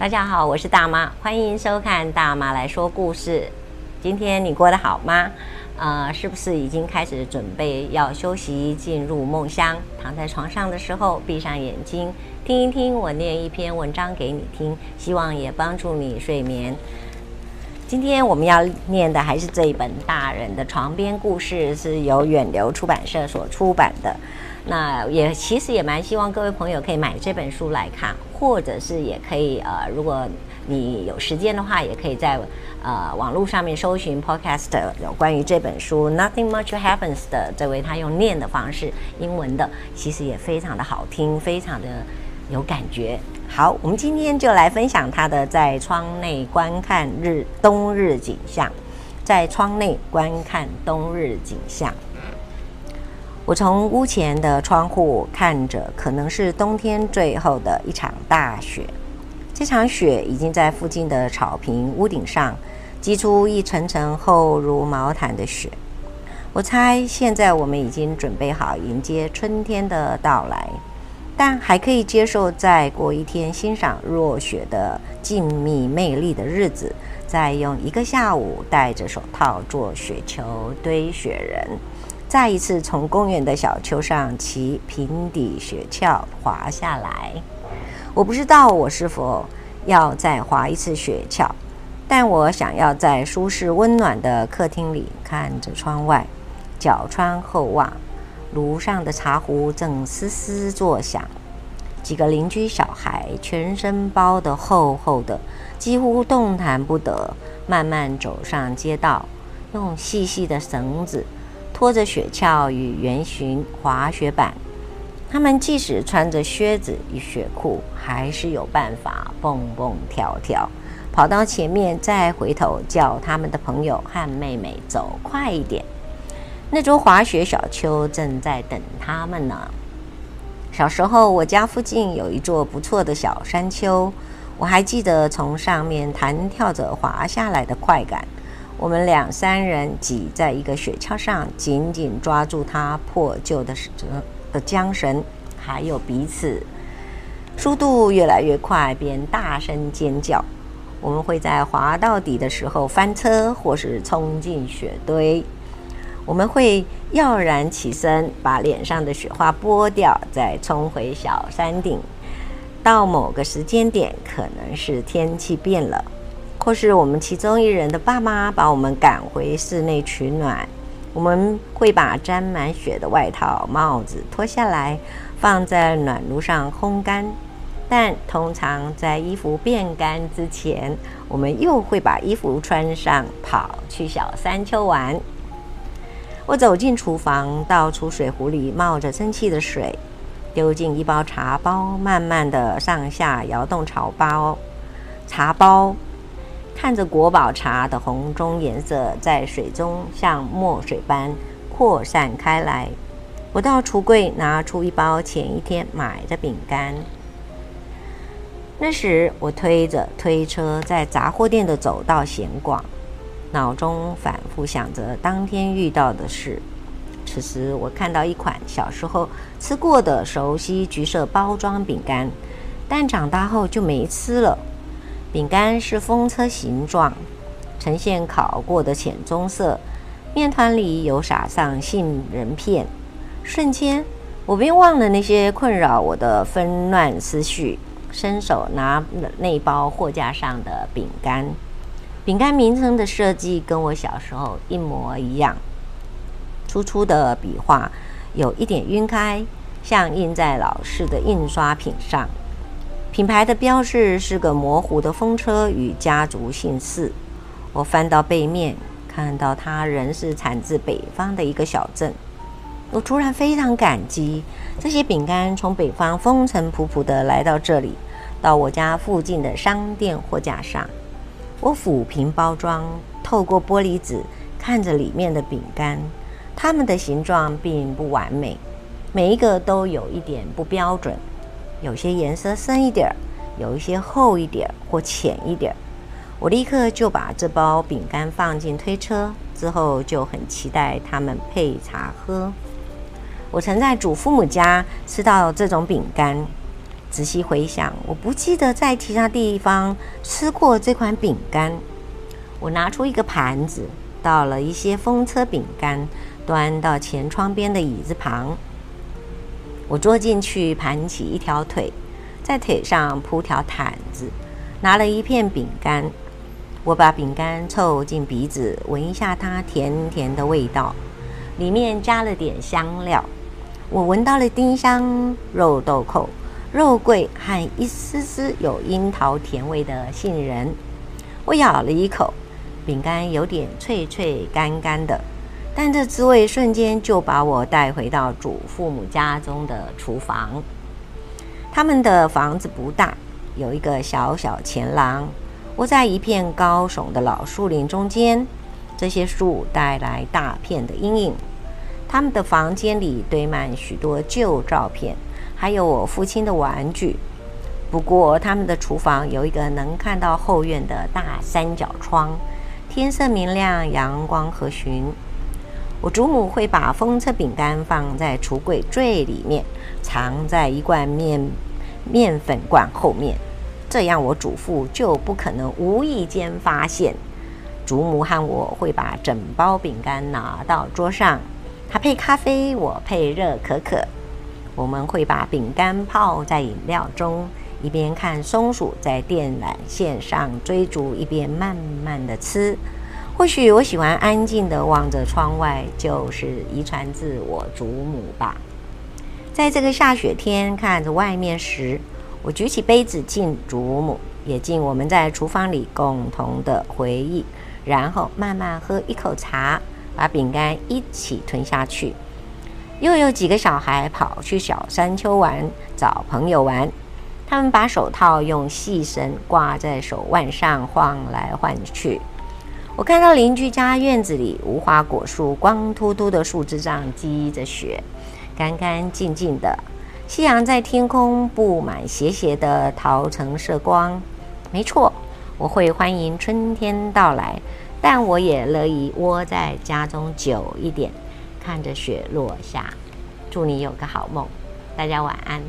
大家好，我是大妈，欢迎收看大妈来说故事。今天你过得好吗？呃，是不是已经开始准备要休息，进入梦乡？躺在床上的时候，闭上眼睛，听一听我念一篇文章给你听，希望也帮助你睡眠。今天我们要念的还是这一本大人的床边故事，是由远流出版社所出版的。那也其实也蛮希望各位朋友可以买这本书来看，或者是也可以呃，如果你有时间的话，也可以在呃网络上面搜寻 podcast 有关于这本书 Nothing Much Happens 的这位他用念的方式，英文的其实也非常的好听，非常的有感觉。好，我们今天就来分享他的在窗内观看日冬日景象，在窗内观看冬日景象。我从屋前的窗户看着，可能是冬天最后的一场大雪。这场雪已经在附近的草坪屋顶上积出一层层厚如毛毯的雪。我猜现在我们已经准备好迎接春天的到来，但还可以接受再过一天欣赏落雪的静谧魅力的日子，再用一个下午戴着手套做雪球堆雪人。再一次从公园的小丘上骑平底雪橇滑下来，我不知道我是否要再滑一次雪橇，但我想要在舒适温暖的客厅里看着窗外，脚穿后袜，炉上的茶壶正嘶嘶作响，几个邻居小孩全身包得厚厚的，几乎动弹不得，慢慢走上街道，用细细的绳子。拖着雪橇与圆形滑雪板，他们即使穿着靴子与雪裤，还是有办法蹦蹦跳跳，跑到前面再回头叫他们的朋友和妹妹走快一点。那座滑雪小丘正在等他们呢。小时候，我家附近有一座不错的小山丘，我还记得从上面弹跳着滑下来的快感。我们两三人挤在一个雪橇上，紧紧抓住它破旧的绳的缰绳，还有彼此。速度越来越快，便大声尖叫。我们会在滑到底的时候翻车，或是冲进雪堆。我们会跃然起身，把脸上的雪花拨掉，再冲回小山顶。到某个时间点，可能是天气变了。或是我们其中一人的爸妈把我们赶回室内取暖，我们会把沾满雪的外套、帽子脱下来，放在暖炉上烘干。但通常在衣服变干之前，我们又会把衣服穿上，跑去小山丘玩。我走进厨房，倒出水壶里冒着蒸汽的水，丢进一包茶包，慢慢地上下摇动茶包，茶包。看着国宝茶的红棕颜色在水中像墨水般扩散开来，我到橱柜拿出一包前一天买的饼干。那时我推着推车在杂货店的走道闲逛，脑中反复想着当天遇到的事。此时我看到一款小时候吃过的熟悉橘色包装饼干，但长大后就没吃了。饼干是风车形状，呈现烤过的浅棕色，面团里有撒上杏仁片。瞬间，我便忘了那些困扰我的纷乱思绪，伸手拿了那包货架上的饼干。饼干名称的设计跟我小时候一模一样，粗粗的笔画有一点晕开，像印在老式的印刷品上。品牌的标志是个模糊的风车与家族姓氏。我翻到背面，看到它仍是产自北方的一个小镇。我突然非常感激这些饼干从北方风尘仆仆地来到这里，到我家附近的商店货架上。我抚平包装，透过玻璃纸看着里面的饼干，它们的形状并不完美，每一个都有一点不标准。有些颜色深一点儿，有一些厚一点儿或浅一点儿。我立刻就把这包饼干放进推车，之后就很期待它们配茶喝。我曾在祖父母家吃到这种饼干，仔细回想，我不记得在其他地方吃过这款饼干。我拿出一个盘子，倒了一些风车饼干，端到前窗边的椅子旁。我坐进去，盘起一条腿，在腿上铺条毯子，拿了一片饼干。我把饼干凑近鼻子，闻一下它甜甜的味道，里面加了点香料。我闻到了丁香、肉豆蔻、肉桂和一丝丝有樱桃甜味的杏仁。我咬了一口，饼干有点脆脆干干的，但这滋味瞬间就把我带回到祖父母家中的厨房。他们的房子不大，有一个小小前廊。窝在一片高耸的老树林中间，这些树带来大片的阴影。他们的房间里堆满许多旧照片，还有我父亲的玩具。不过，他们的厨房有一个能看到后院的大三角窗，天色明亮，阳光和煦。我祖母会把风车饼干放在橱柜最里面，藏在一罐面面粉罐后面，这样我祖父就不可能无意间发现。祖母和我会把整包饼干拿到桌上。他配咖啡，我配热可可。我们会把饼干泡在饮料中，一边看松鼠在电缆线上追逐，一边慢慢的吃。或许我喜欢安静的望着窗外，就是遗传自我祖母吧。在这个下雪天，看着外面时，我举起杯子敬祖母，也敬我们在厨房里共同的回忆，然后慢慢喝一口茶。把饼干一起吞下去，又有几个小孩跑去小山丘玩，找朋友玩。他们把手套用细绳挂在手腕上，晃来晃去。我看到邻居家院子里无花果树光秃秃的树枝上积着雪，干干净净的。夕阳在天空布满斜斜的桃橙色光。没错，我会欢迎春天到来。但我也乐意窝在家中久一点，看着雪落下。祝你有个好梦，大家晚安。